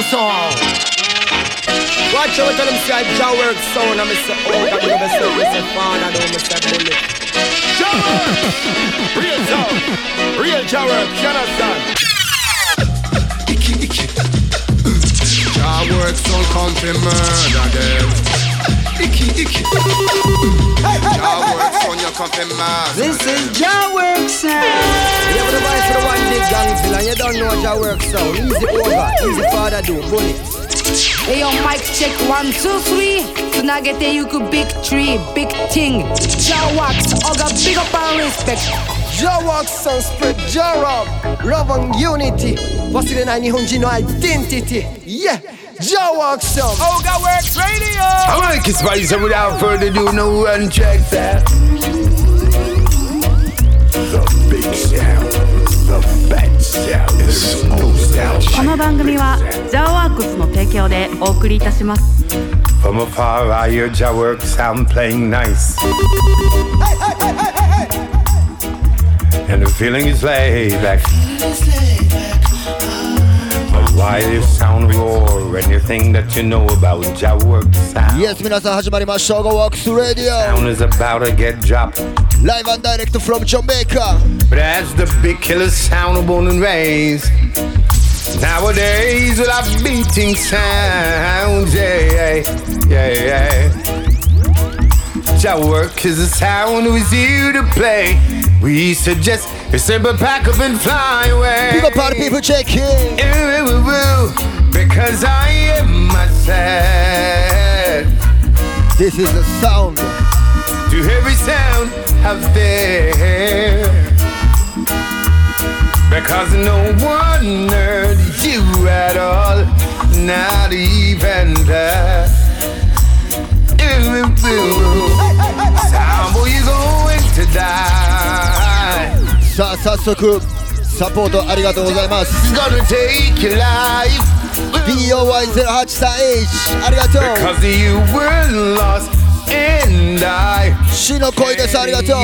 Bang song. Watch out, tell them say Jah work sound. I'm say oh, God, you say we say fan, I don't say bullet. Jah real sound, real Jah work. You understand? Jah work sound come to murder them icky, icky. Hey, hey, Jah hey, works on. This is Jaworks. works out. You never the for the one big gang fill, and you don't know Jaworks. works. Easy over, easy father do, bullet. Hey, your mic check one, two, three. So now get there, you could big tree, big thing. Jawax, got big up and respect. Jaworks and spread Jarab, love and unity. What's in the 900 identity? Yeah. Jah wax sound. Oga Works Radio. Alright, Kiss Spice, and without further ado, no one check that. The big sound, the fat sound, the smoke sound. この番組はジャーワークスの提供でお送りいたします From afar, I hear Jah work sound playing nice. And the feeling is laid back. But why this sound Yes 皆さん始まりました Go Walks Radio Sound is about to get dropped. Live and direct from Jamaica But as the big killer sound born and raised Nowadays with our beating sounds Yeah, yeah, yeah Jah work is a sound who's here to play We suggest you simple pack up and fly away Big up all the people ooh, ooh, Because I am myself This is the sound to every sound out there. Because no one heard you at all, not even the. Ooh, ooh, ooh. Sound boy, you going to die. さあ早速サポートありがとうございます It's gonna take your life. DOY083H ありがとう死の恋ですありがとう.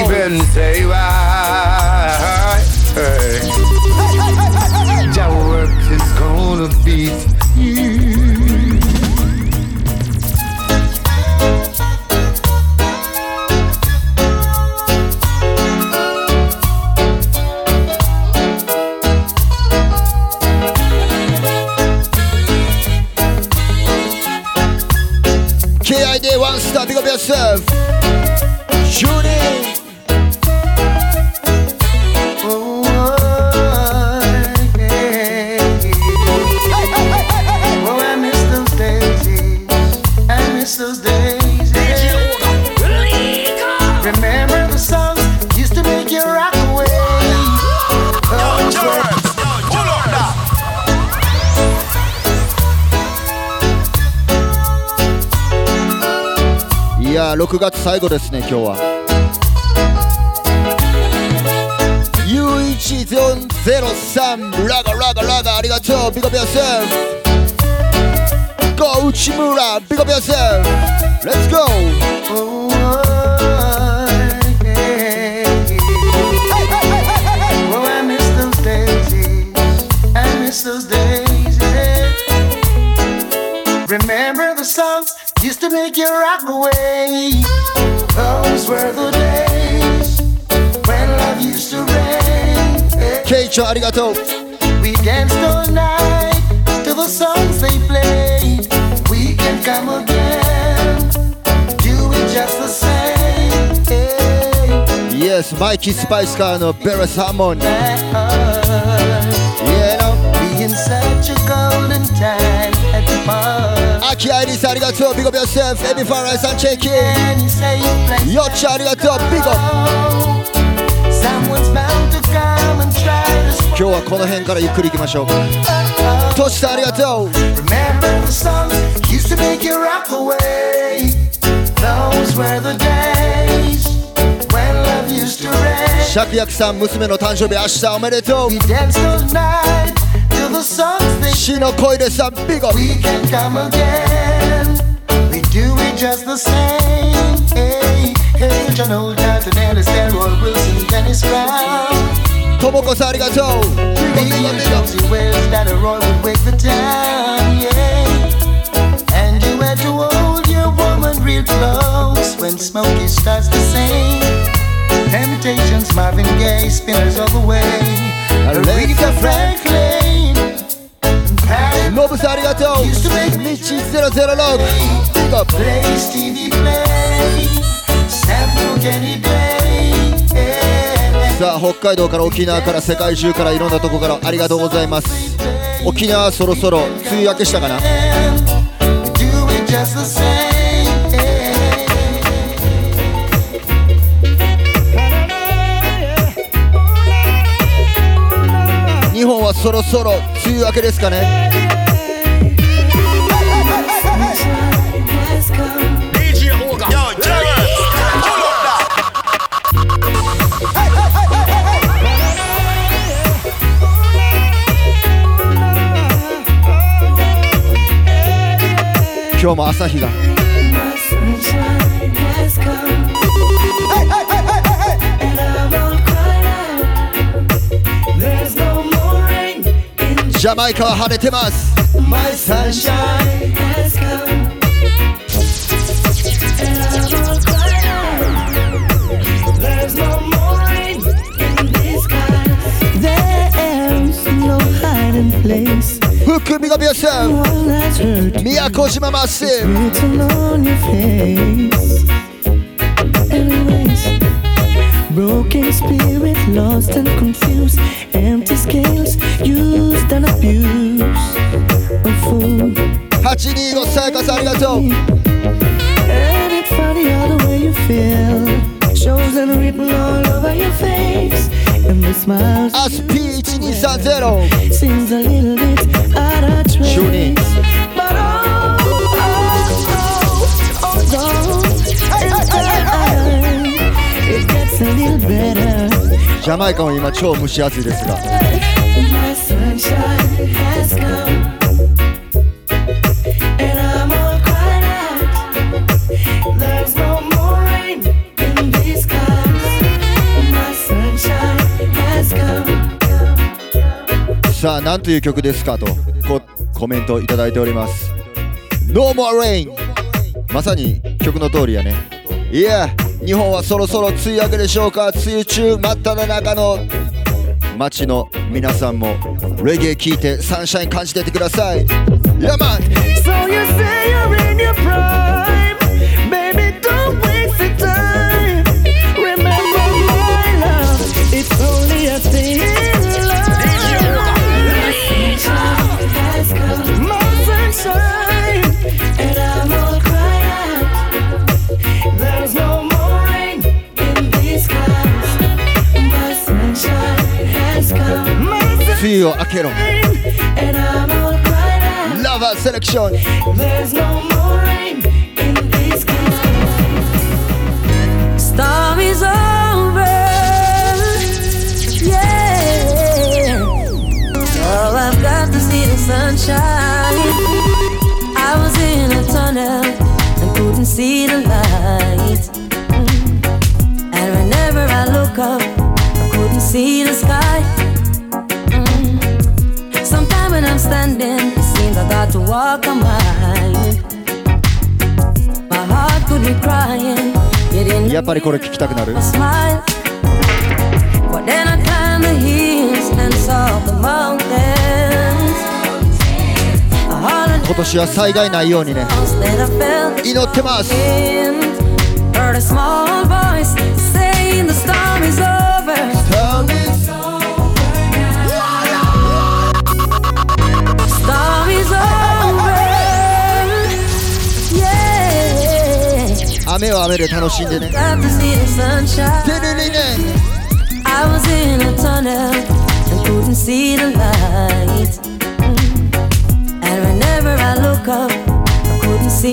Your work is gonna be you. Star 6月最後ですね今日は。U1003 ラガラガラガありがとうビコビアセンゴーチムラビコビアセンレッツゴー。to make you rock away. Those were the days when love used to reign. Keicho, arigato. We danced all night to the songs they played. We can come again, do it just the same. Hey. Yes, Mikey Spice Cano, Beres Hammond. アキアイリスありがとう Big up yourself エビファライさんチェッキン And you say you play よっちゃんありがとう Big up Someone's bound to come and try to 今日はこの辺からゆっくり行きましょうトシさんありがとう Remember the songs used to make you rock away. Those were the days when love used to reign. シャクヤクさん娘の誕生日明日おめでとう We danced all night to the songs they Shinokoi, there's a big up. We can come again. We do it just the same. Hey, hey, John Holder, Tonelli, Delroy, Wilson, Dennis Brown. Tomoko sa arigato. Big up, big up, big up. Wells, that a Roy would wake the town, yeah. And you had to hold your woman real close when Smokey starts to sing. Temptations, Marvin Gaye, spinners all the way. Aretha Franklin. ノブさんありがとうミッチー006ピックアップ play Stevie play. Sample Kenny play. Yeah. さあ北海道から沖縄から世界中からいろんなとこからありがとうございます沖縄そろそろ梅雨明けしたかな？日本はそろそろ週わけですかね。今日も朝日が。ジャマイカは晴れてます My sunshine. There's no hiding place. フックビガビアさん All that's hurt 宮古島マッシブ written on your face. Anyways, broken spirit, lost and confused, empty scales, used 825サイカさんありがとうジャマイカも今超蒸し暑いですが。さあ何という曲ですかとこコメントいただいております。No more rain! まさに曲の通りやね。いや日本はそろそろ梅雨明けでしょうか。梅雨中真っ只中の。街の皆さんもレゲエ聴いてサンシャイン感じててください。ヤマン So you say you're in your prime. Gio Akero. Lava selection. There's no more rain in this. Storm is over. Yeah. Oh, I've got to see the sunshine. I was in a tunnel and couldn't see the light. And whenever I look up, I couldn't see やっぱりこれ聞きたくなる。今年は災害ないようにね祈ってます雨は雨で楽しんでね。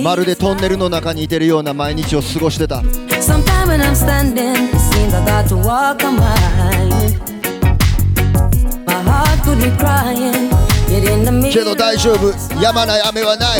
まるでトンネルの中にいてるような毎日を過ごしてた。けど大丈夫、止まない雨はない。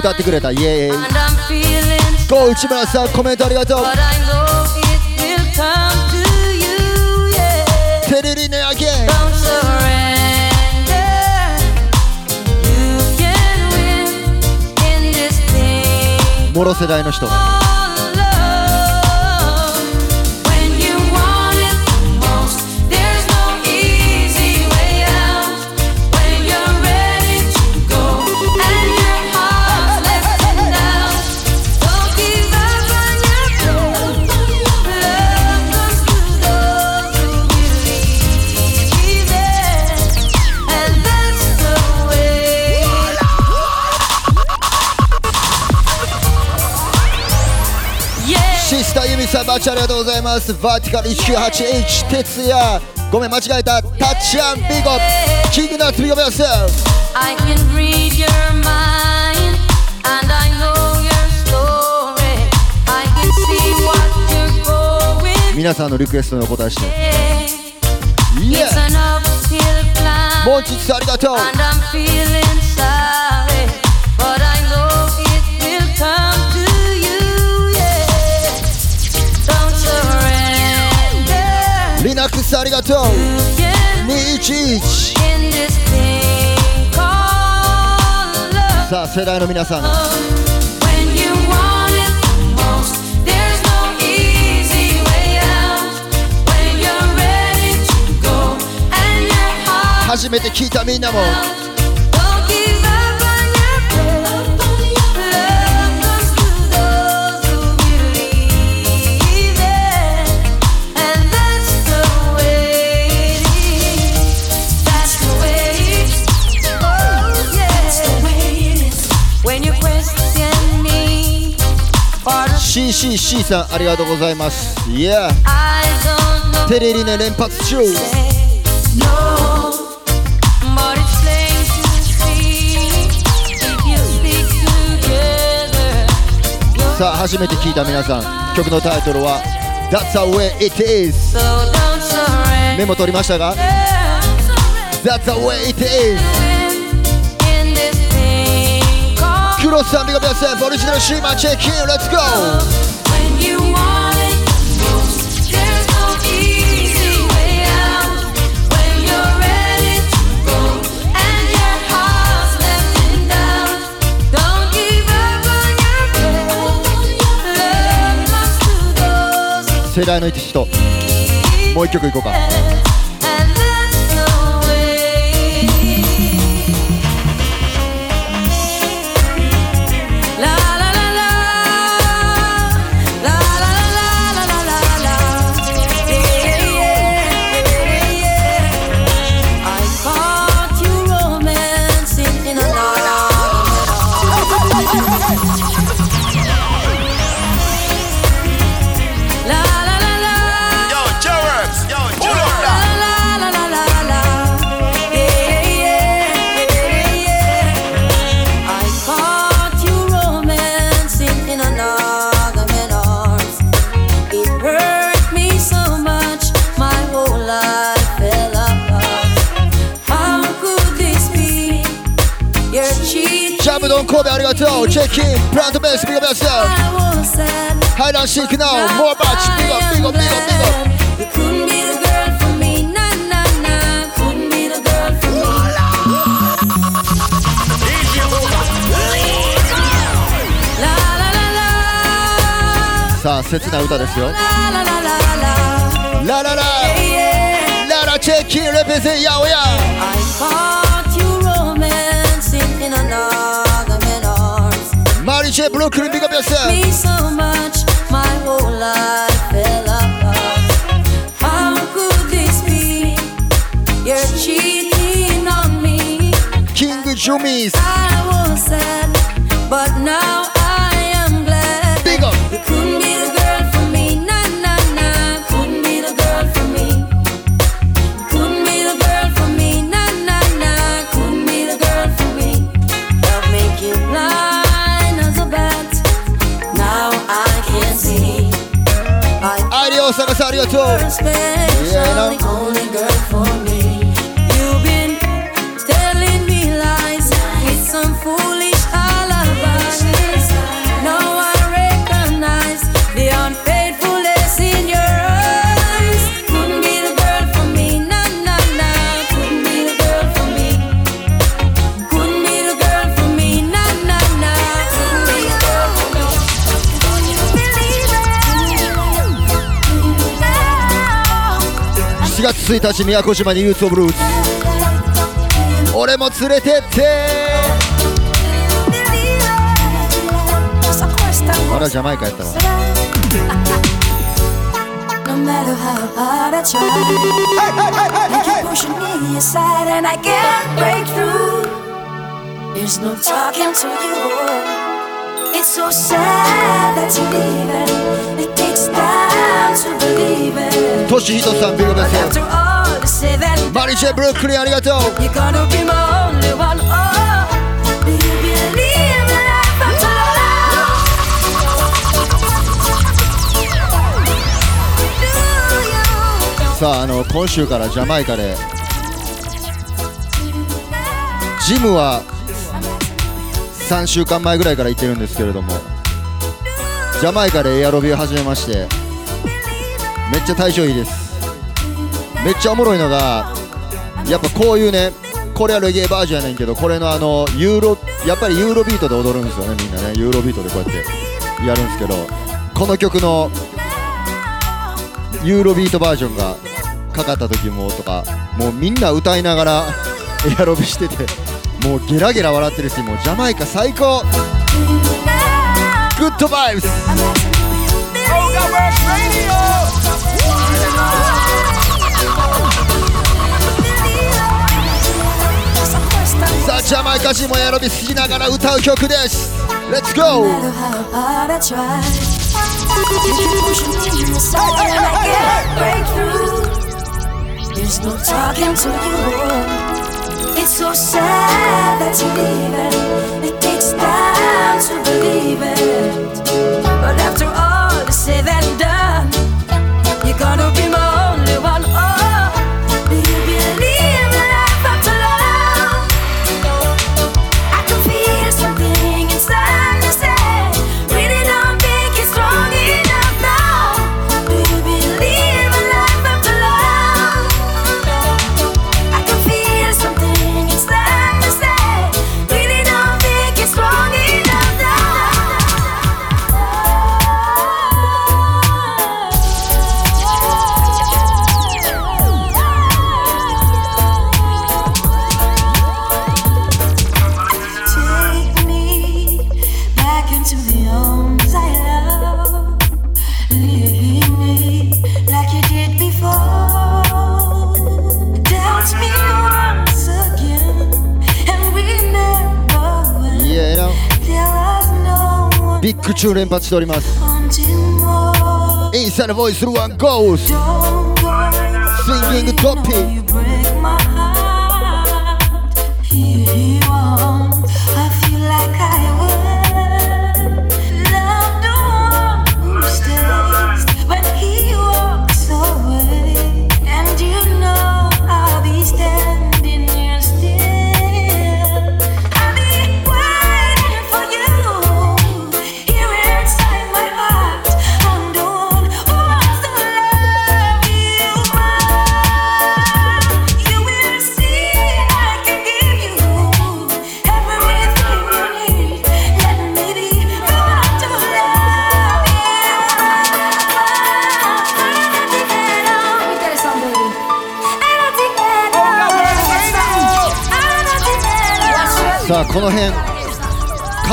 歌ってくれた。イエーイ GO 内村さんコメントありがとう。テレリネアゲンも世代の人がさんバッチありがとうございますバーティカル 198H 哲也ごめん間違えたタッチアンビゴキングナッツビゴベアス I can read your mind and I know your story. I can see what you're going 皆さんのリクエストにお答えして climb モンチッツありがとう and I'm feeling ありがとう。21さあ世代の皆さん。初めて聞いたみんなも。CCC さんありがとうございます、yeah、テレリネ連発中。さあ初めて聞いた皆さん。曲のタイトルは「That's the way it is」メモ取りましたが「That's the way it is」ロスさん、ビガセフ、オリジナルシーマン、チェン、レッツゴー世代の人もう一曲いこうか。Kobe, arigato. Check-in. Pronto best. Big up yourself. Now. More. Big up, big up, big up, big up. You couldn't be the girl for me. Nah, nah, nah. Couldn't be the girl for me. DJ up yourself. Me so much, my whole life fell apart. How could this be? You're cheating on me. King Jumis. I was sad, but now Rosario too. Yeah, you know. 1日宮古島にユースオブルーツ俺も連れてってあらジャマイカやったわ No matter how hard I try, you keep pushing me aside, and I can't break through. There's no talking to you. It's so sad that you're leaving. It takes time to believe. トシヒトさんビル said and マリチェブルックリンありがとう. Oh? さああの今週からジャマイカで。ジムは3週間前ぐらいから行ってるんですけれどもジャマイカでエアロビを始めましてめっちゃ対象いいです。めっちゃおもろいのがやっぱこういうねこれはレゲエバージョンやねんけどこれのあのユーロやっぱりユーロビートで踊るんですよねみんなね。ユーロビートでこうやってやるんですけどこの曲のユーロビートバージョンがかかった時もとかもうみんな歌いながらエアロビしててもうゲラゲラ笑ってるしもうジャマイカ最高。グッドバイブスジャマイカ人もエロビしながら歌う曲ですレッツゴー There's no talking to you. It's so sad that you're leaving. It takes time to believe it. But after all is said and done, 中連発しております。インスタのボイスルンゴーイングトピング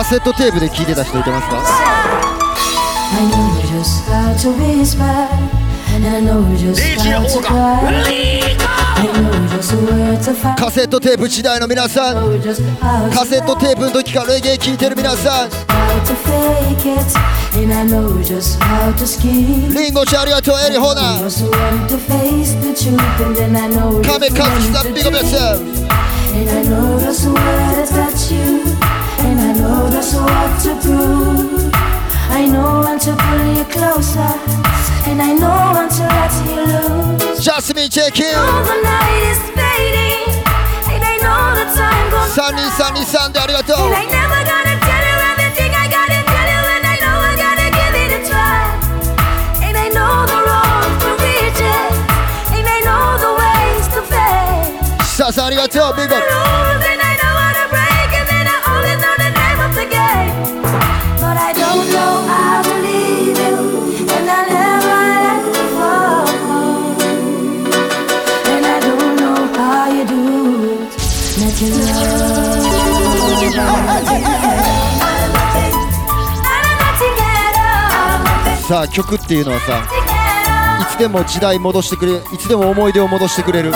セットテープで聴いてた人いてますか？カセットテープ時代の皆さん。カセットテープの時からレゲエ聴いてる皆さん。リンゴちゃんありがとうエリホーナーカメカツザピゴメス knows what to prove. I know when to pull you closer, and I know when to let you lose. Just check in. All the night is fading, and I know the time goes. Sunny, sunny, Sunday, arigato. And I never gonna tell you everything I gotta tell you, and I know I gotta give it a try. And I know the road to and I know the ways to fail. Sasa, arigato, big up. さあ曲っていうのはさいつでも時代戻してくれいつでも思い出を戻してくれる。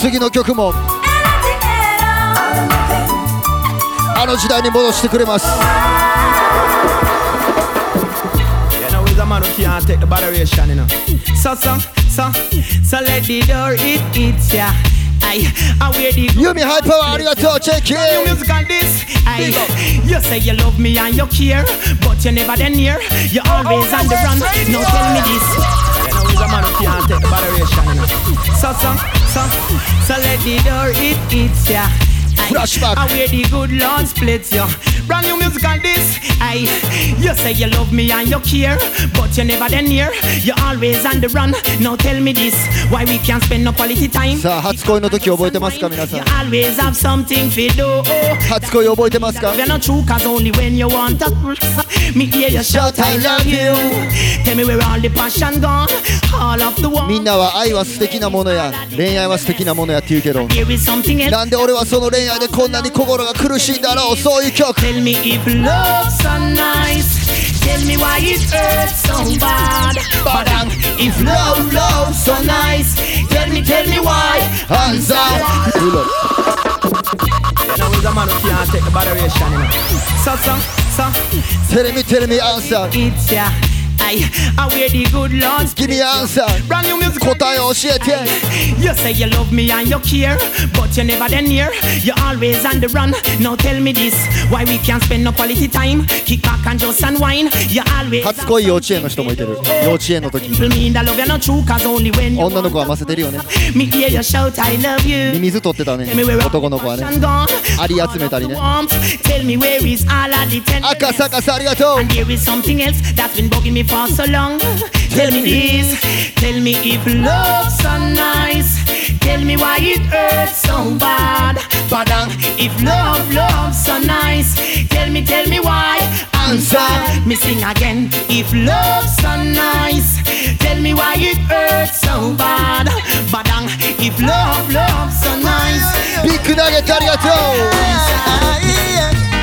次の曲も。あの時代に戻してくれます You know, he's a man who can't take the botheration, you know. So, so, so, so let the door it hits ya. I, I wear the ユミハイパワーありがとうチェキ Brand new music on this. Aye. You say you love me and you care, but you never then near. You always on the run. Now tell me this. You know, he's a man who can't take the botheration, you know. So, so, so, so let the door it hits ya. Flashback. I wear the good Lord splits you. Brand new music on this. Aye. You say you love me and you care, but you never then near. You always on the run. Now tell me this. Why we can't spend no quality time? さあ初恋の時覚えてますか皆さん You always have something to do. 初恋覚えてますか We're not true cause only when you want to Me hear you shout I love you Tell me where all the passion gone All of the みんなは愛は素敵なものや恋愛は素敵なものやって言うけどなんで俺はその恋愛でこんなに心が苦しいんだろうそういう曲 Tell me if love's so nice Tell me why it hurts so bad But um, if love, love's so nice Tell me, tell me why Hands up うろ You know he's a man who can't take the botheration you know So, so, so テレビテレビアンサー It's ya I, I wear the good Lord's 君アンサー Brand new music 答えを教えて You say you love me and you care, but you never then near. You always on the run. Now tell me this, why we can't spend no quality time? Kick back and just unwind. You always 初恋幼稚園の人もいてる幼稚園の時女の子はませてるよね me ミ.ミズ取ってたね me 男の子はね.アリ集めたりね me 赤.坂さんありがとう for so long? Tell me this. Tell me if love's so nice. Tell me why it hurts so bad. Badang, if love, love's so nice. Tell me, tell me why. Answer. Me sing again. If love's so nice. Tell me why it hurts so bad. Badang, if love, love's so nice. Big nugget, carry it.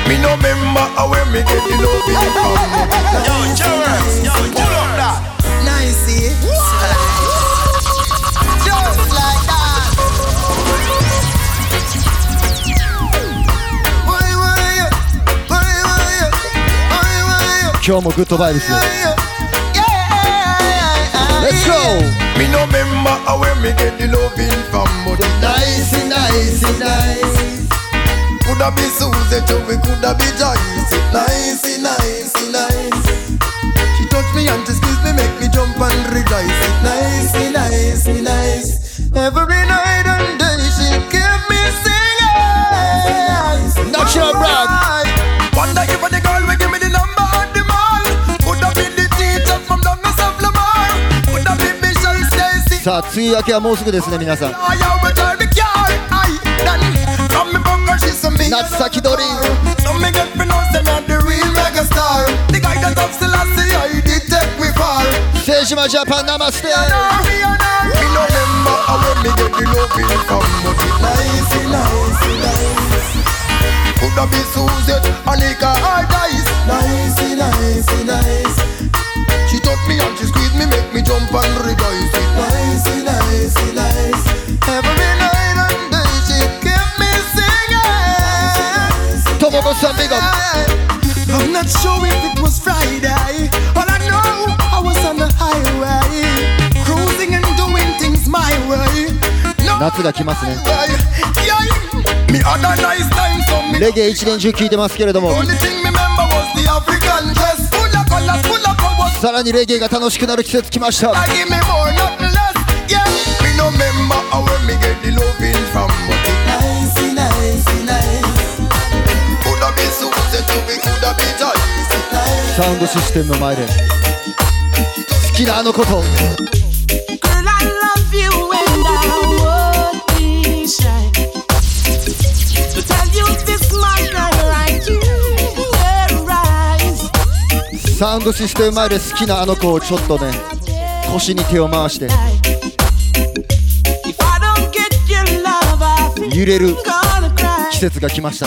Me no remember how when me get the love in from. Yo, Jerry, yo, pull up that. Nice, eh? Just like that. Why, why, why, why, why, why, 今日もグッドバイブス why, yeah. Let's go Me no remember how when me get the love in from. But it Nice, nice, nice coulda be Susie, too, we coulda be Joyce. Nice, nice, nice. She touch me and she squeeze me, make me jump and rejoice. Nice, nice, nice. Every night and day she keep me singing. Natural brand. Wonder if the girl will give me the number at the mall. Coulda be the teacher from down the South Lamar. Coulda be Michelle Stacy. さあ梅雨明けはもうすぐですね皆さん me not Sakidori. So me get me know and not the real mega star. The guy that talks still I see, I did take we far. Sejima Japan, namaste. Me no I want me get the loving from, but it nice, nice, it nice. Could have been Suzette, Anika, or Dice. Nice, nice, nice. She touch me and she squeeze me, make me jump and rejoice. Nice, nice, nice. Every singing. ともこさんビガ I'm not sure if it was Friday. All I know, I was on the highway, cruising and doing things my way. No 夏が来ますね way. Yeah, me had a nice time, so me. レゲエ一年中聴いてますけれども Only thing me remember was the African dress. Full of colors, full of powers. さらにレゲエが楽しくなる季節来ました I give me more, サウンドシステムの前で。好きなあのこと。サウンドシステム前で好きなあの子をちょっとね腰に手を回して。揺れる。季節が来ました。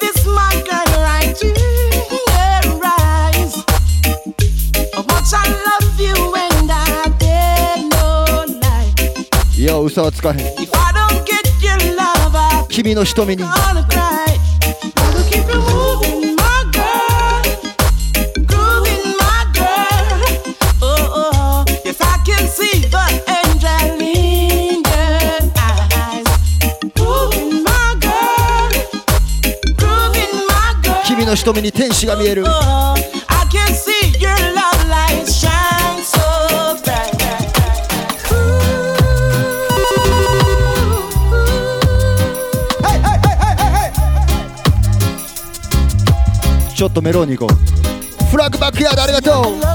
はつかへん。君の瞳に。君の瞳に天使が見える。Meronico. Frog Backyard, arigato! To.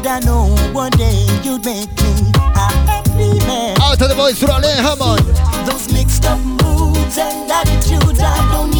And I know one day you'd make me a happy man. Out of the voice, Hammond. Those mixed up moods and attitudes, I don't need.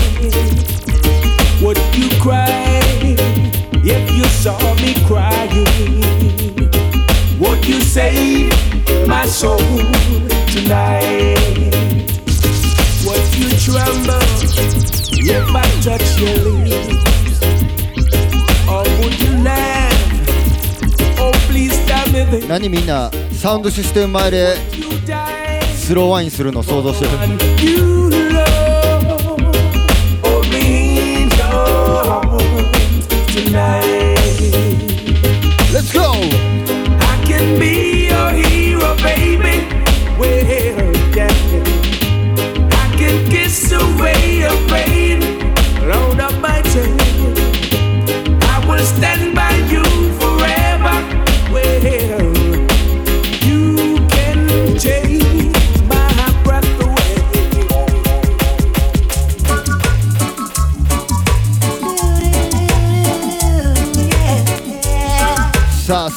Cry if you saw me crying? Would you save my soul tonight? Would you tremble if I touch your lips? Or would you laugh? Oh, please tell me that 何みんなサウンドシステム前で.スローワインするの想像してる go! I can be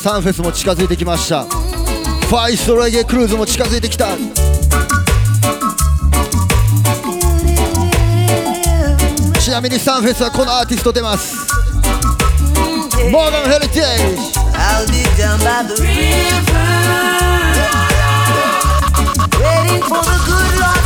サンフェスも近づいてきました。ファイストレゲクルーズも近づいてきた。ちなみにサンフェスはこのアーティスト出ます。モーガンヘリテージ I'll be down by the river, waiting for the good Lord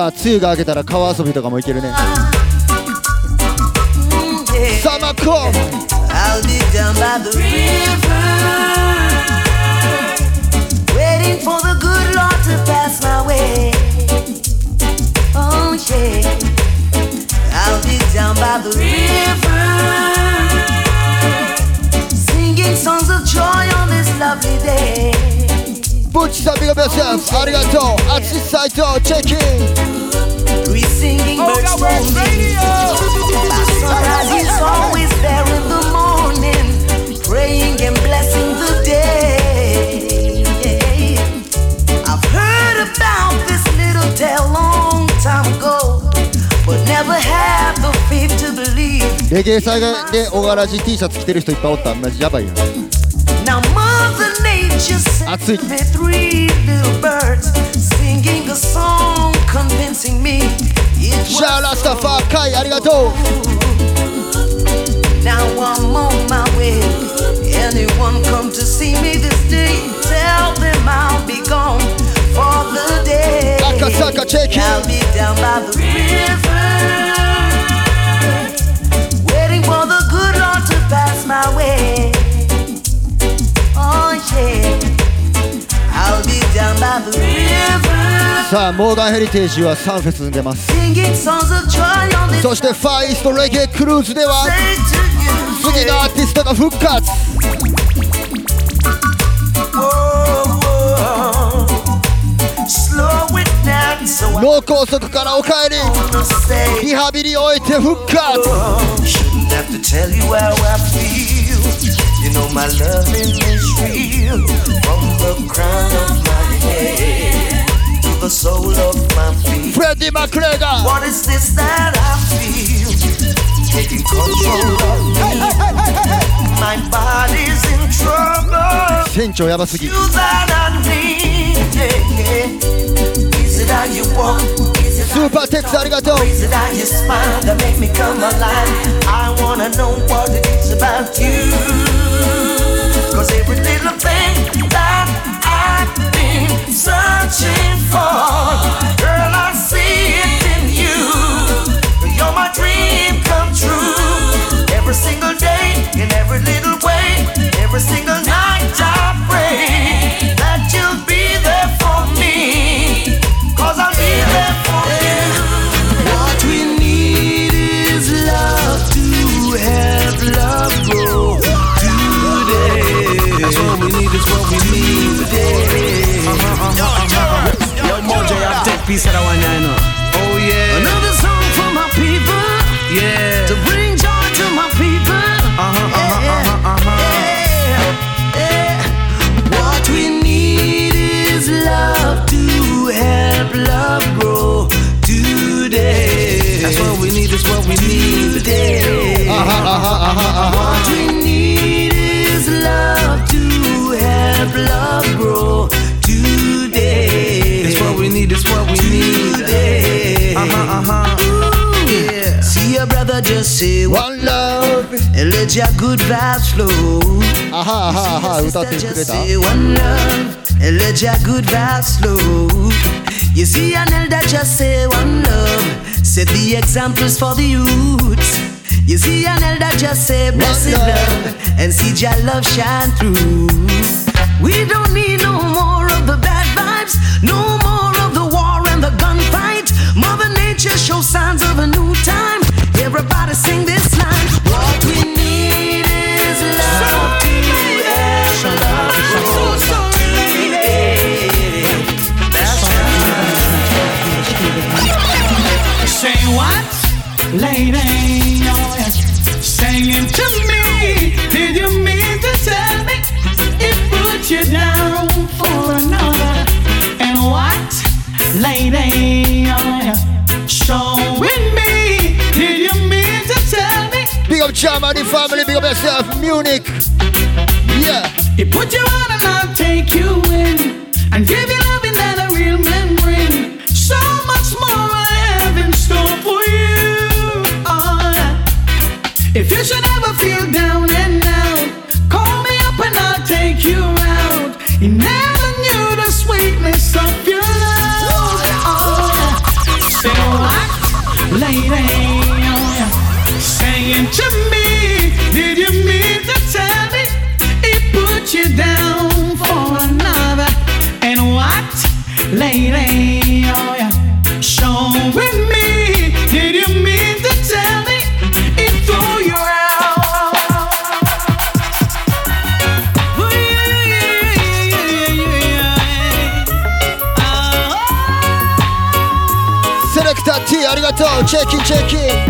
さあ梅雨が明けたら川遊びとかも行けるね Summer come I'll be down by the river, ンスありがとう。淳サイトチェキン。レゲエ祭で小柄地 T シャツ着てる人いっぱいおった。同じやばいよん。That's it. me three little birds singing a song, convincing me. Shout out to Now I'm on my way. Anyone come to see me this day? Tell them I'll be gone for the day. I'll be down by the river, waiting for the good Lord to pass my way. さあモーガンヘリテージはサンフェスに出ます.そしてファーイーストレゲエクルーズでは次のアーティストが復活。脳梗塞からお帰り.リハビリを終えて復活 Know my loving is real from the crown of my head to the of my feet. Freddie McGregor. What is this that I feel? Taking control of me. My body's in trouble. that I need. Is it how you walk? スーパーテックスありがとう I wanna know what it is about you Cause every little Uh-huh, uh-huh, uh-huh. What we need is love to have love grow today. That's what we need, that's what we today. need. Uh-huh, uh-huh. Ooh, yeah. See your brother, just say one love and let your good vibes flow. Aha, aha, aha, uitați în just say one love and let your good vibes flow. You see an elder, just say one love. Set the examples for the youths. You see an elder just say blessed love. love and see your love shine through. We don't need no more of the bad vibes, no more of the war and the gunfight. Mother Nature shows signs of a new time. Everybody sing this line. What we need is love to help love grow today. That's Say what? Lady, Germany family, big up yourself, Munich. Yeah. it put you out and I'll take you in and give you lady. Oh with me. Did you mean to tell me it threw you out? T. Check it, check.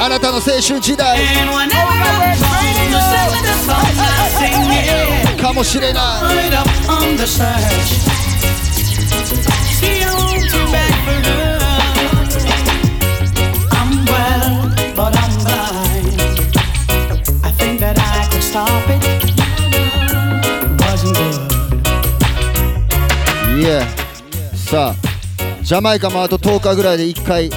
あなたの青春時代。かもしれない。Yeah. さあ、ジャマイカもあと10日ぐらいで1回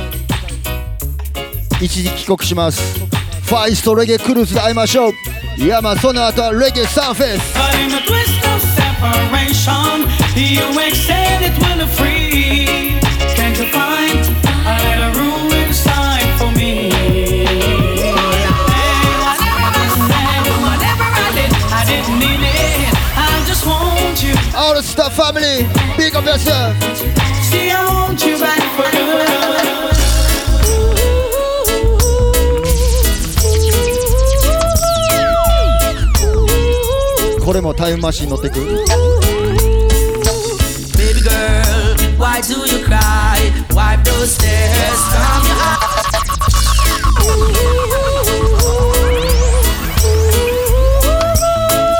一時帰国しますファイストレゲクルーズで会いましょういやまあその後はレゲサンフェス But in the twist of separation, you extend it when you're free. Can't you find a little room inside for me? All the Star Family Big up yourself See, I want you back for good. これもタイムマシン乗ってく Baby girl, why do you cry? Wipe those tears from your eyes.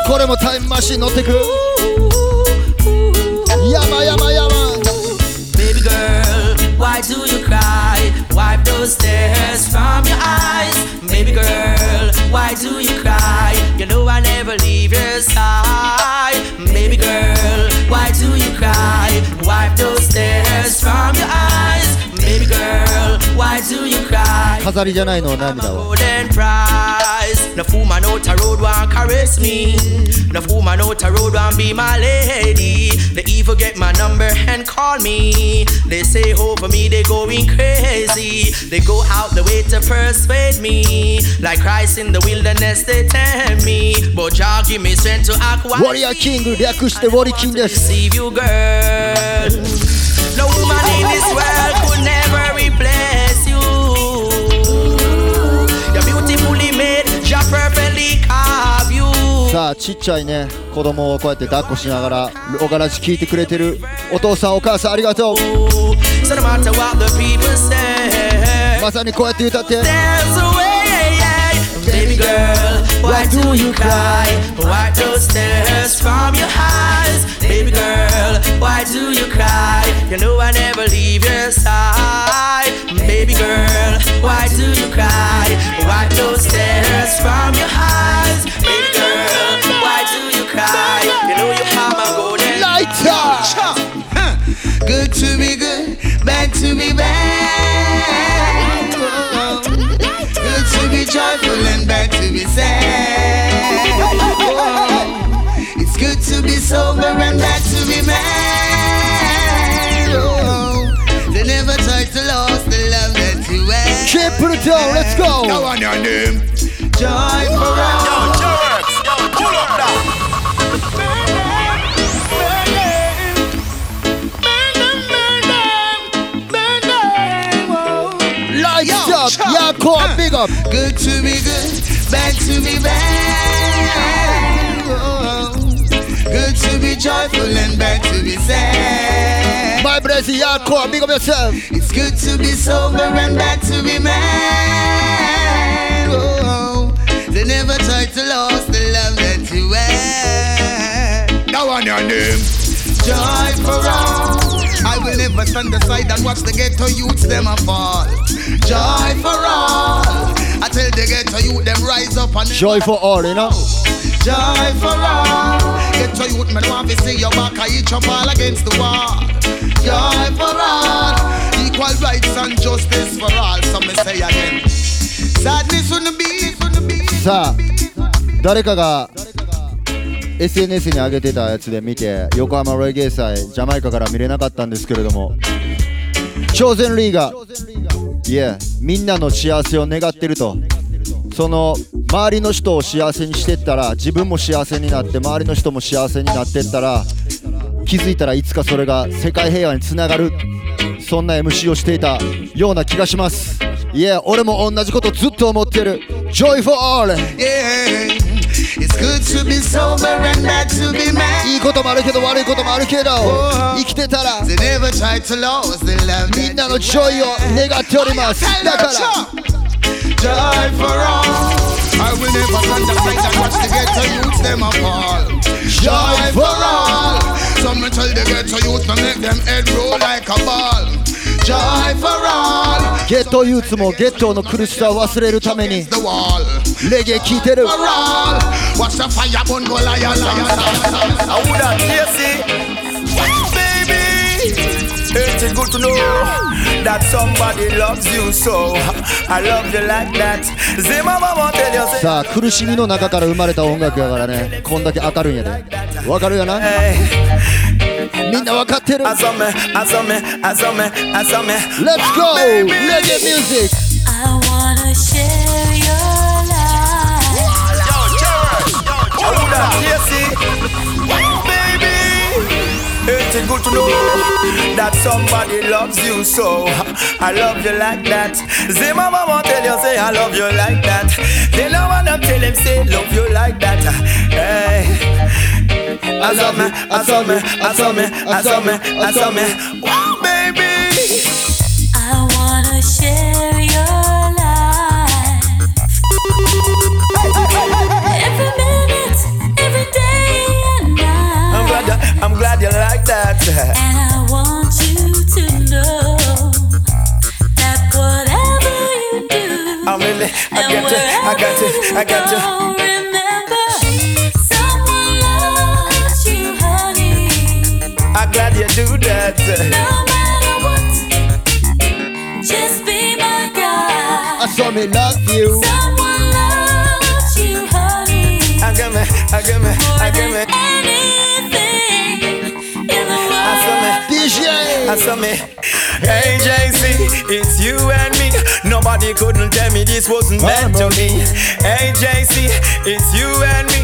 これもタイムマシン乗ってくやまやまやま Baby girl, why do you cry? Wipe those tears from your eyes. Baby girl, why do you cry? You know I never leave your side. Baby girl, why do you cry? Wipe those tears from your eyes. Baby girl, why do you cry? 飾りじゃないの涙は golden prize. no woman out a road want caress me. No woman out a road want be my lady. The evil get my number and call me. They say over me they going crazy. They go out the way to persuade me. Like Christ in the wilderness they tempt me. But Jah give me strength to act wise. Warrior King, the acoustic Warrior King. Receive you, girl. No woman in this world. さあちっちゃいね子供をこうやって抱っこしながらおがらじ聞いてくれてるお父さんお母さんありがとうまさにこうやって歌って Baby girl, why do you cry? Wipe those tears from your eyes. Baby girl, why do you cry? You know I never leave your side. Never try to the love that you had. Triple it down, let's go. Now on your name. Joy for all. Pull up now. Lights up, yeah, call big up. Good to be good, bad to be bad. Oh, Good to be joyful and bad to be sad. My blessing, yeah, big up yourself. It's good to be sober and bad to be mad. Oh, they never try to lose the love that you had. Now on your name. Joy for all. I will never never stand aside and watch the ghetto youths them a fall. Joy for all. I tell the ghetto youth them rise up and Joy for all, you know. Joy for all. Get to youth man want to see your back. I eat your ball against the wall. Joy for all. Equal rights and justice for all. So me say again. Sadness on the beat, on the beat. さあ誰かが SNS に上げてたやつで見て横浜レゲエ祭ジャマイカから見れなかったんですけれども超然リーガーいやみんなの幸せを願ってるとその周りの人を幸せにしてったら自分も幸せになって周りの人も幸せになってったら気づいたらいつかそれが世界平和につながる。そんな MC をしていたような気がします。いや俺も同じことずっと思ってる。Joy for all Yeah. It's good to be sober and bad to be mad. いいこともあるけど悪いこともあるけど生きてたら。みんなのジョイを願っております。だから。Joy for all. I will never stand aside and watch the ghetto youths them a fall. Joy for all. Some me tell the ghetto youth to make them head roll like a ball. Joy for all. ゲットユーツもゲットの苦しさを忘れるために The wall. レゲエ聴いてる For all. Watch the fire burn go liar liar liar. I would have tasty, it good to know that somebody loves you so? I love you like that. Say, mama, won't tell you, say, さあ苦しみの中から生まれた音楽やからねこんだけ明るいんやでわかるよな.みんなわかってる saw me, I saw me, I saw me. Let's go! レゲエミュージック I wanna share your life. Would have tasty, baby. Ain't it good to know that somebody loves you so? I love you like that. Say, mama, won't tell you, say, I love you like that. They know what I'm telling, say, love you like that. Hey. I saw me, I saw me, I saw me, I saw me, I saw me. Wow, baby. I wanna share do, I'm I got you, I got you, I got you. wherever you remember, someone loves you, honey. I'm glad you do that. No matter what, just be my guy. I saw me love you Someone loves you, honey. I give me, I give me, I than me. anything in the I saw me. world. DJ I saw me. Hey JC, it's you and me. Nobody couldn't tell me this wasn't meant to be. Hey JC, it's you and me.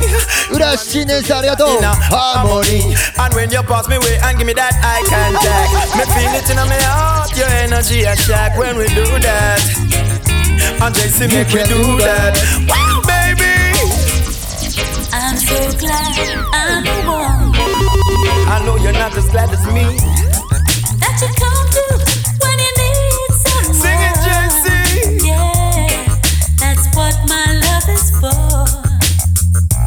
Urashines arigato. In a harmony. And when you pass me way and give me that eye contact, me feel it in my heart. Your energy a shock when we do that. And JC, make we do that. that. Wow, baby. I'm so glad I'm the one. I know you're not as glad as me that you come.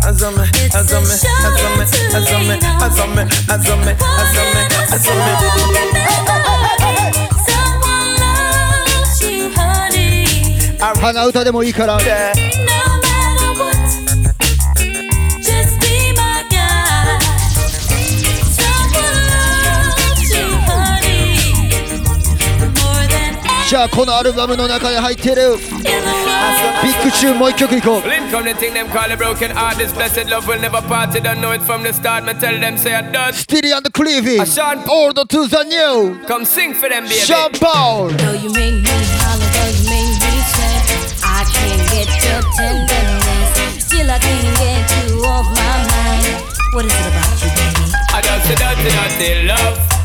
Azame, azame, azame, azame, azame, azame, azame, azame. Someone loves you, honey. じゃあこのアルバムの中に入ってる。ビッグチューンもう一曲いこう。Come the thing them call a broken heart. This blessed love will never part. Don't know it from the start. Tell them say I done. And to the new. Come sing for them baby. Sean Paul. Though you make me holler Though you make me sweat I can't get your tenderness. Still I can't get you off my mind. What is it about you baby? I love.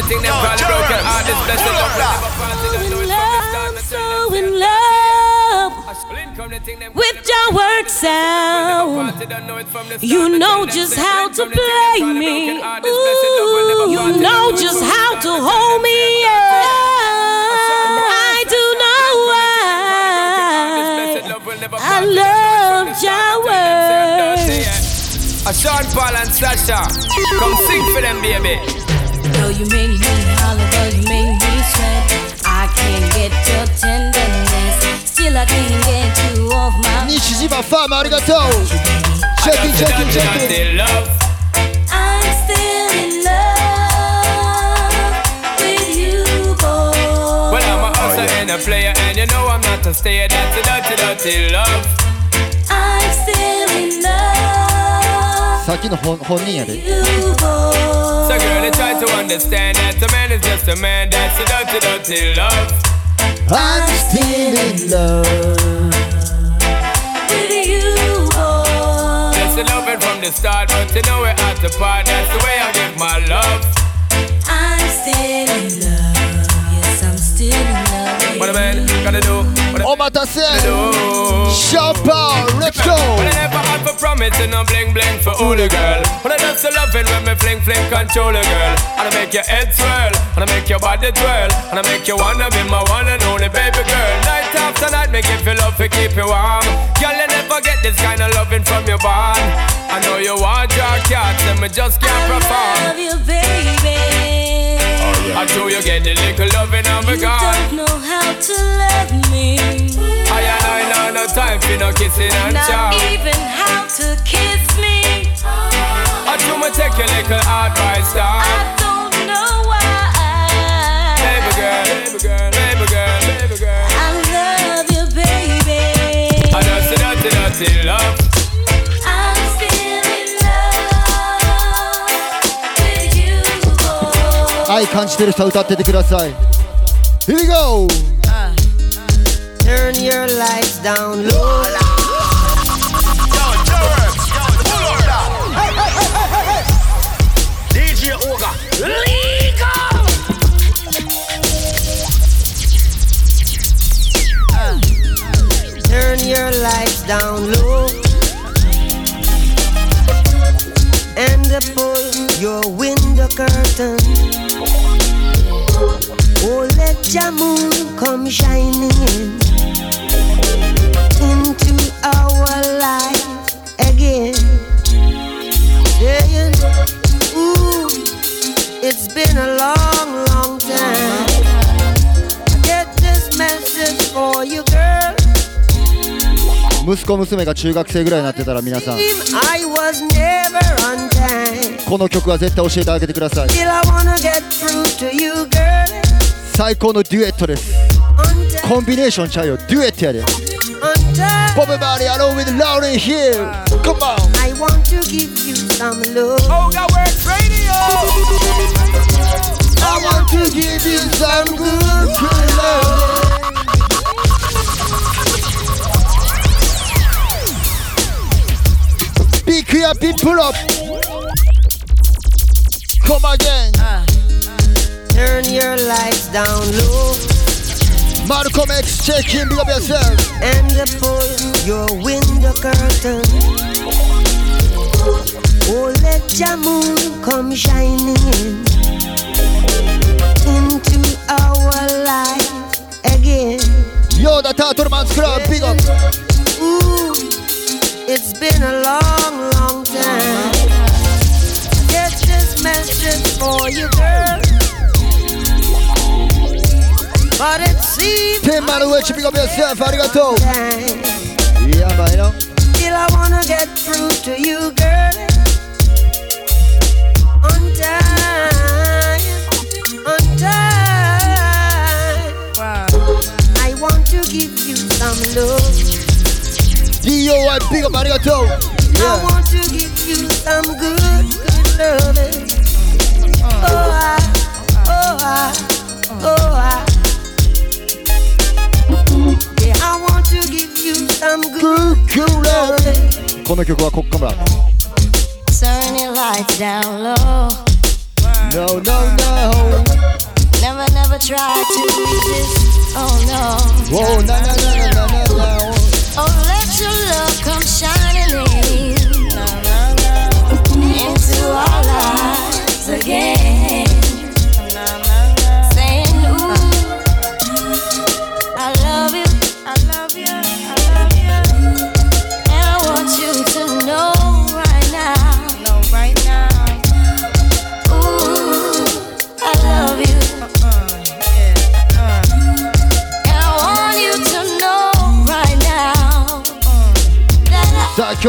A Link come the thing them call a broken heart. This blessed love will never don't know it from the start. Me tell So in love Link come the thing them with your work sound. You know it from the start. You Me know tell them just how to come the thing them play me. broken heart. This blessed love will never Ooh, you know just how to hold me. Yeah. I do know why. I love your words. Sean Paul and Sasha. Come sing for them, baby. Girl, you make me holler, girl, you make me sweat. I can't get your tenderness. Still, I can't get you off my. Nishiziba femme, arigato. Check it, check it, check it. I'm still in love with you, boy. Well, I'm a hustler and a player, and you know I'm not a stayer. That's a dirty, dirty love. I'm still in love. さっきの本本人やで with you, boy. So, girl, you try to understand that a man is just a man. That's a dirty, dirty love. I'm still in love With you, boy. That's the loving from the start, but you know we're at the part. That's the way I give my love. I'm still in love. Yes, I'm still in love. What a man gotta do. What a お待たせ do. シ power, let's go. When I never have a promise and I'm bling bling for all the girl. When I dance to loving when me fling fling control the girl. And I make your head swirl, and I make your body twirl, and I make you wanna be my one and only baby girl. Night after night, make you feel love to keep you warm. Girl, you never get this kind of loving from your bond. I know you want your cat, and me just can't perform. I love you, baby. I know you get the little loving of a You God. don't know how to love me. I and I know no time for no kissing and Not chow. even how to kiss me. I do me take your little advice, dog. I don't know why. Baby girl, baby girl, baby girl, baby girl. I love you, baby. I know see dirty, dirty love. 愛感じてる人は歌っててください Here we go Turn your lights down low. DJ Oga, legal. Turn your lights down low. And pull your window curtain. Oh, let your moon come shining in into our life again. Saying, ooh, it's been a long, long time. I get this message for you, girl. 息子娘が中学生ぐらいになってたら皆さん I was never on time. この曲は絶対教えてあげてください。最高のデュエットです。コンビネーションちゃうよ。デュエットやでポブバーディアローウィルラウリンヒールコン I want to give you Come again ah. Turn your lights down low Malcolm X check in, big up yourself and pull your window curtain. Oh, let your moon come shining in into our life again. Yo, the Turtle Man's Club, big up Ooh, it's been a long, long time message for you, girl. But it seems. Pick up yourself? Arigato. Yeah, man, you know. Still, I wanna get through to you, girl. On time, on time. Wow. I want to give you some love. DOI, big up, arigato. Yeah. I want to give you some good good loving. Oh, I, oh, I, oh, I. Yeah, I want to give you some good, good loving. この曲はこっから Turn your lights down low. No, no, no Never, never try to resist. Oh no. Whoa, na na na na na na na Oh, let your love come shining in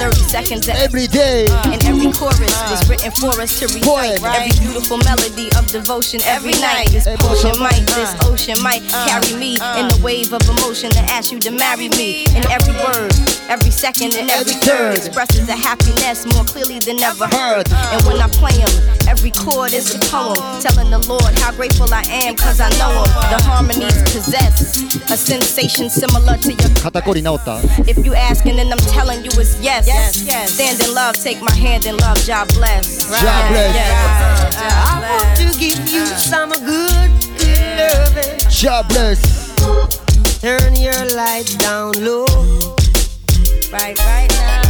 30 seconds. Every day. Uh, and every chorus uh, was written for us to recite. Every beautiful melody of devotion every night. This potion might, uh, this ocean might carry me in the wave of emotion to ask you to marry me. And every word, every second, and every third expresses a happiness more clearly than ever heard. And when I play them, Every chord is a poem, telling the Lord how grateful I am, cause I know him. The harmonies possess a sensation similar to your. If you asking, then I'm telling you it's yes. yes, yes. Stand in love, take my hand in love, job bless. Right. Job bless. Yes. Job. I want to give you some good loving. Job bless. Turn your light down low. Right, right now.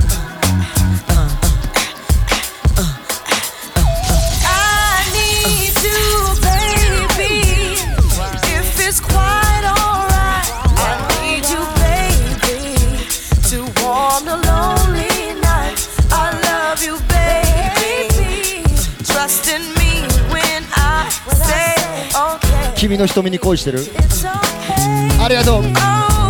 君の瞳に恋してる。ありがとう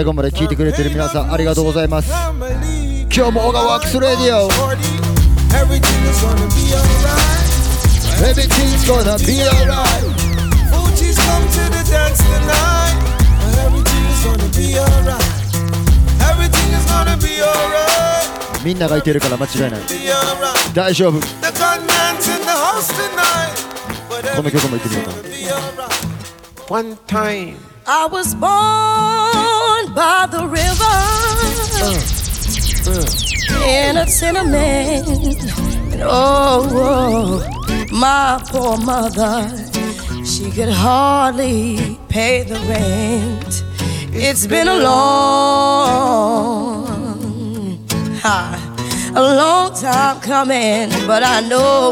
最後まで聞いてくれてる皆さんありがとうございます。今日も小川ワークスレディオ。みんながいてるから間違いない。大丈夫。この曲もいってみようか by the river in a. And oh, oh, my poor mother, she could hardly pay the rent. It's been a long, ha, a long time coming, but I know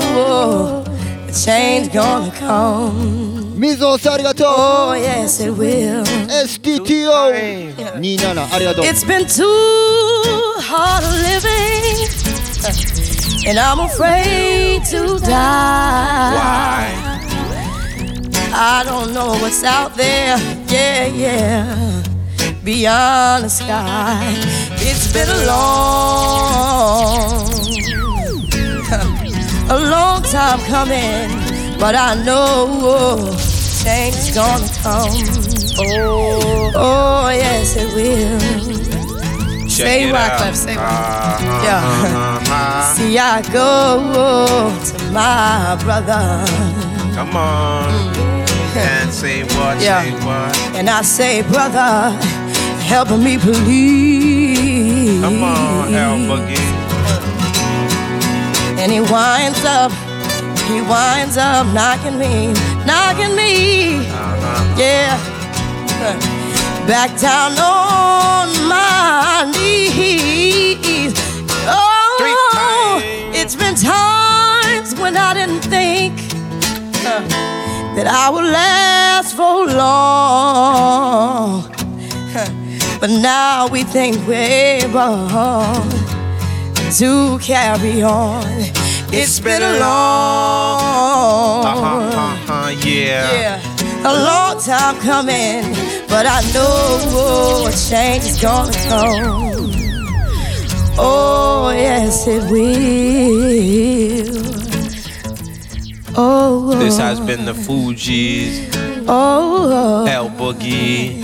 the change gonna come. 水尾さんありがとう Oh, yes, it will. STTO27 ありがとう It's been too hard living, and I'm afraid to die. Why? I don't know what's out there, yeah, yeah, beyond the sky. It's been a long, a long time coming, but I know change is gonna come. Oh, oh, yes, it will. Check Say rock say. Uh-huh, Yeah. uh-huh. See, I go to my brother. Come on. And say what, Yeah. say what. And I say, brother, help me please. Come on, L Boogie. And he winds up, he winds up knocking me, knocking me. Yeah. Back down on my knees. Oh, it's been times when I didn't think uh, that I would last for long. But now we think we're able to carry on. It's been a long, Uh-huh, uh-huh, yeah. yeah, a long time coming, but I know a change is gonna come. Oh yes, it will. Oh, This has been the Fugees, oh, L Boogie,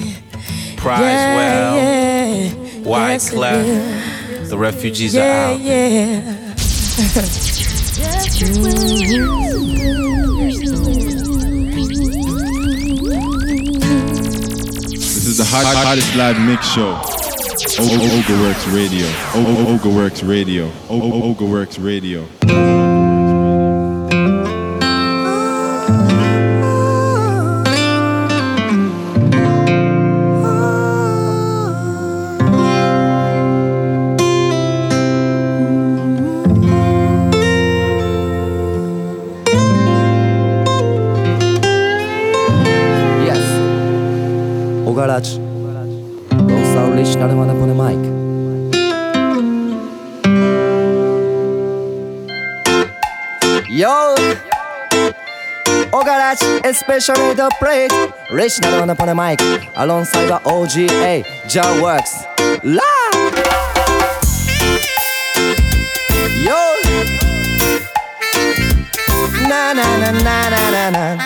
Pras yeah, Well, yeah. White Yes, Clef. The refugees yeah, are out. yeah. This is the hot, hot, hottest live mix show. O- O- Oga Works Radio. O- O- Oga Works Radio. O- O- Oga Works Radio. Yo! オガラチエスペシャルドプレイトレシナルのパナマイク。アロンサイド OGA ジャンワークス。ラー。Yo! ナナナナナナナナ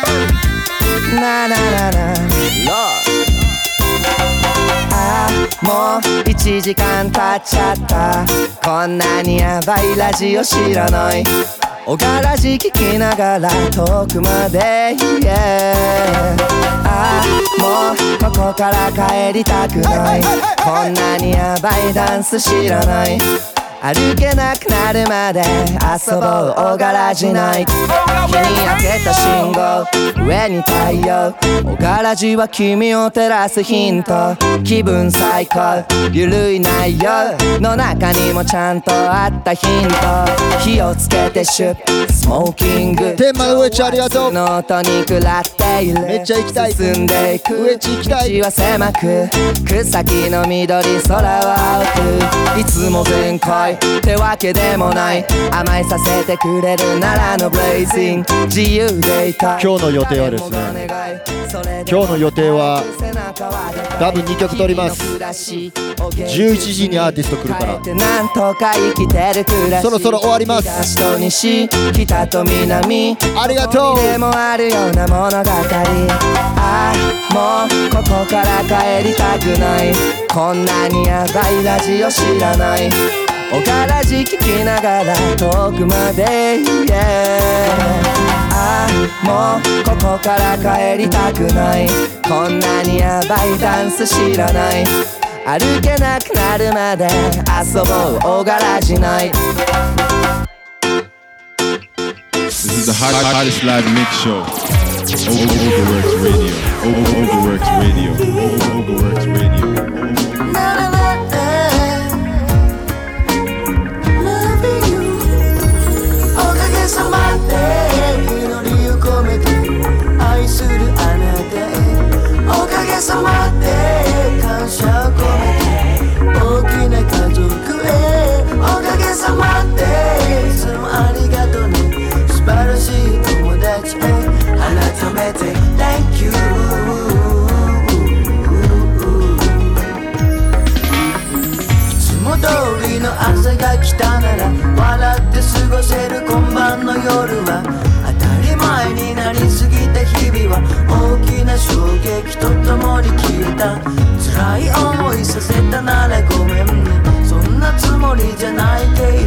ナナナナナもう1時間経っちゃった。こんなにやばいラジオ知らない。おがらじ聞きながら遠くまで Yeah ああもうここから帰りたくない。こんなにヤバいダンス知らない歩けなくなるまで遊ぼうおがらじナイト日に焼けた信号。上に太陽。おがらじは君を照らすヒント。気分最高。ゆるい内容。の中にもちゃんとあったヒント。火をつけてシュッ。スモーキング。天満上地ありがとう。の音に食らっている。めっちゃ行きたい。進んでいく。上地行きたい。道は狭く。草木の緑空は青く。いつも全開い。ってわけでもない。甘えさせてくれるならのブレイジン自由でいたい。今日の予定はですね。今日の予定は多分2曲取ります。11時にアーティスト来るから。そろそろ終わります。ありがとう。あもうここから帰りたくない。こんなにやばいラジオ知らない。おからじ聞きながら遠くまで、yeah、あもうここから帰りたくないこんなにヤバいダンス知らない歩けなくなるまで遊ぼうおからじない This is the hot, hottest live mix show. Overworks Radio. Overworks Radio. Overworks Radio. た。辛い思いさせたならごめんね。そんなつもりじゃないけど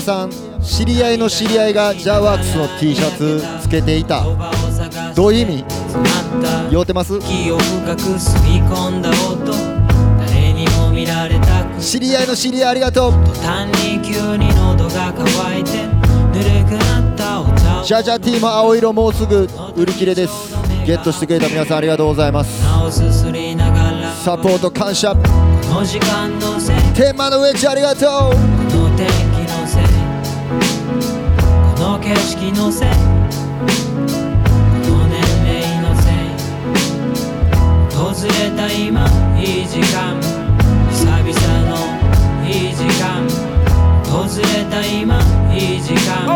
さん知り合いの知り合いがジャワークスの T シャツつけていた。どういう意味？酔うてます？知り合いの知り合いありがとう。ジャジャ T も青色もうすぐ売り切れです。ゲットしてくれた皆さんありがとうございます。サポート感謝。テーマのウェッジありがとう。景色のせいこの年齢のせい。訪れた今いい時間。久々のいい時間。訪れた今いい時間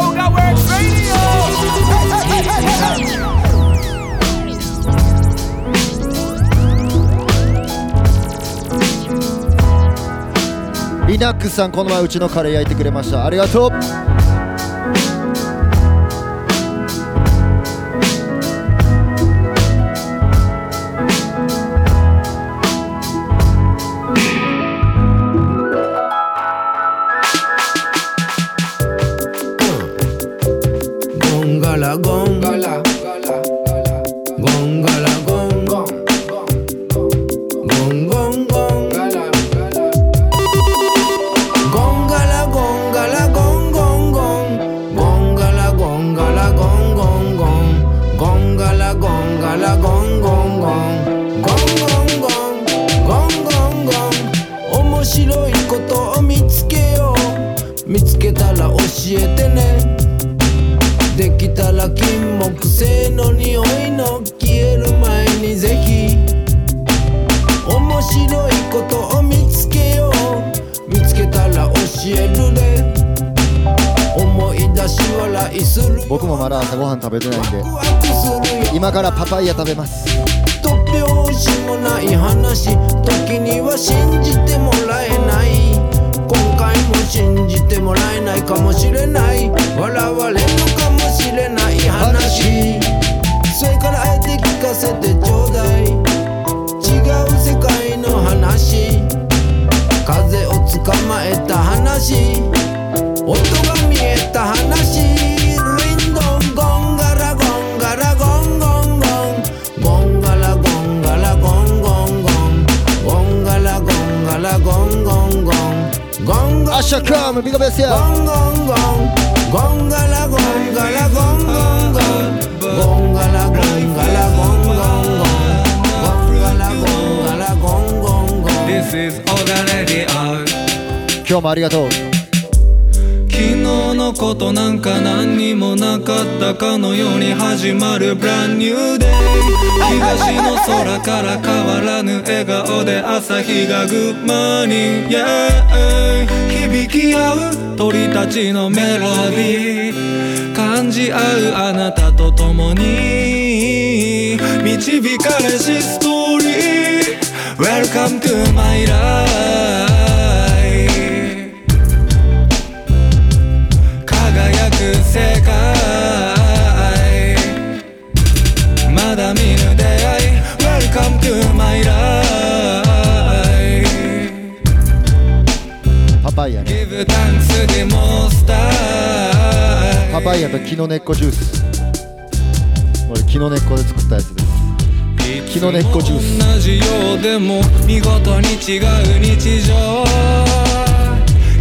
リナックスさんこの前うちのカレー焼いてくれました。ありがとう。ガベスや Gongala, gongala, gong, gong, gong. Gongala, gongala, gong, gong, gong. Gongala, gongala, gong, gong, gong. This is Oga Radio 今日もありがとう 昨日のことなんか何にもなかったかのように始まる Brand New Day 東の空から変わらぬ笑顔で朝日がグッマーニング yeah 響き合う鳥たちのメロディー。感じ合うあなたと共に。導かれしストーリー。Welcome to my life パパイヤね Give thanks the most high パパイヤと木の根っこジュース。これ木の根っこで作ったやつです。木の根っこジュース。同じようでも見事に違う日常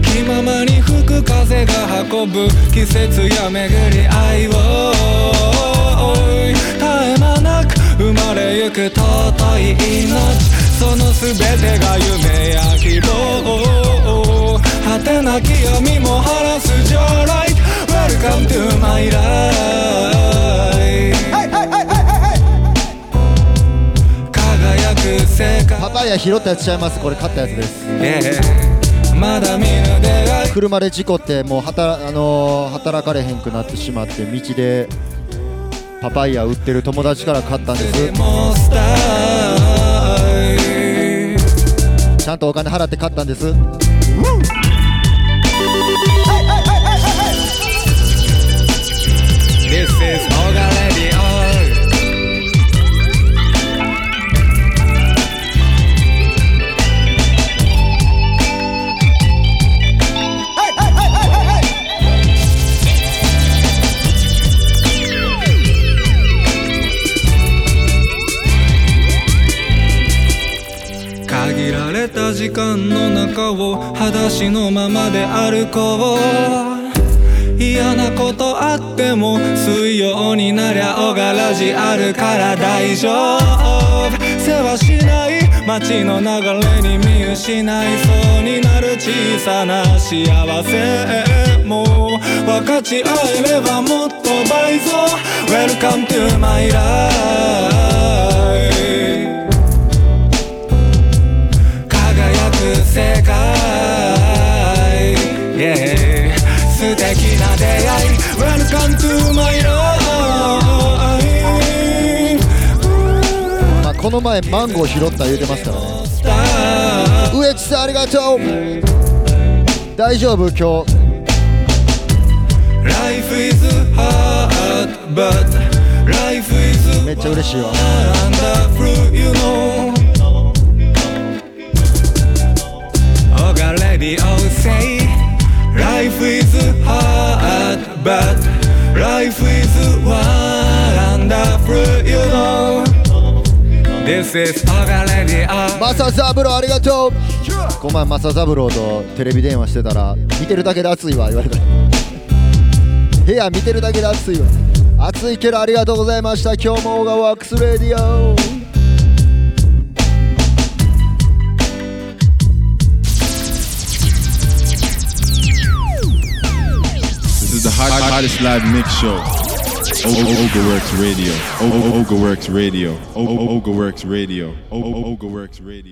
気ままに吹く風が運ぶ季節や巡り合いを。絶え間なく生まれゆく尊い命その全てが夢や希望。果てなき闇も晴らす Your light Welcome to my life 輝く世界。パパイヤ拾ったやつちゃいます。これ買ったやつです。Yeah まだ見ぬ出会い。車で事故ってもう働,、あのー働かれへんくなってしまって道でパパイヤ売ってる友達から買ったんです。ちゃんとお金払って買ったんです。うんを裸足のままで歩こう嫌なことあっても水曜になりゃ小柄じあるから大丈夫。世話しない街の流れに見失いそうになる小さな幸せ。も分かち合えればもっと倍増。Welcome to my life この前マンゴー拾った言れてますからね。上地さんありがとう。大丈夫？今日。めっちゃ嬉しいわ。Life is hard, but life is wonderful. This is Oga Radio マサザブロありがとう。この前マサザブロとテレビ電話してたら見てるだけで暑いわ言われた。部屋見てるだけで暑いわ。暑いけどありがとうございました。今日もオーガワークスレディオ。This is the hot, hot, hottest live mix show. Ogaworks Radio. Ogaworks Radio. Ogaworks Radio. Ogaworks Radio.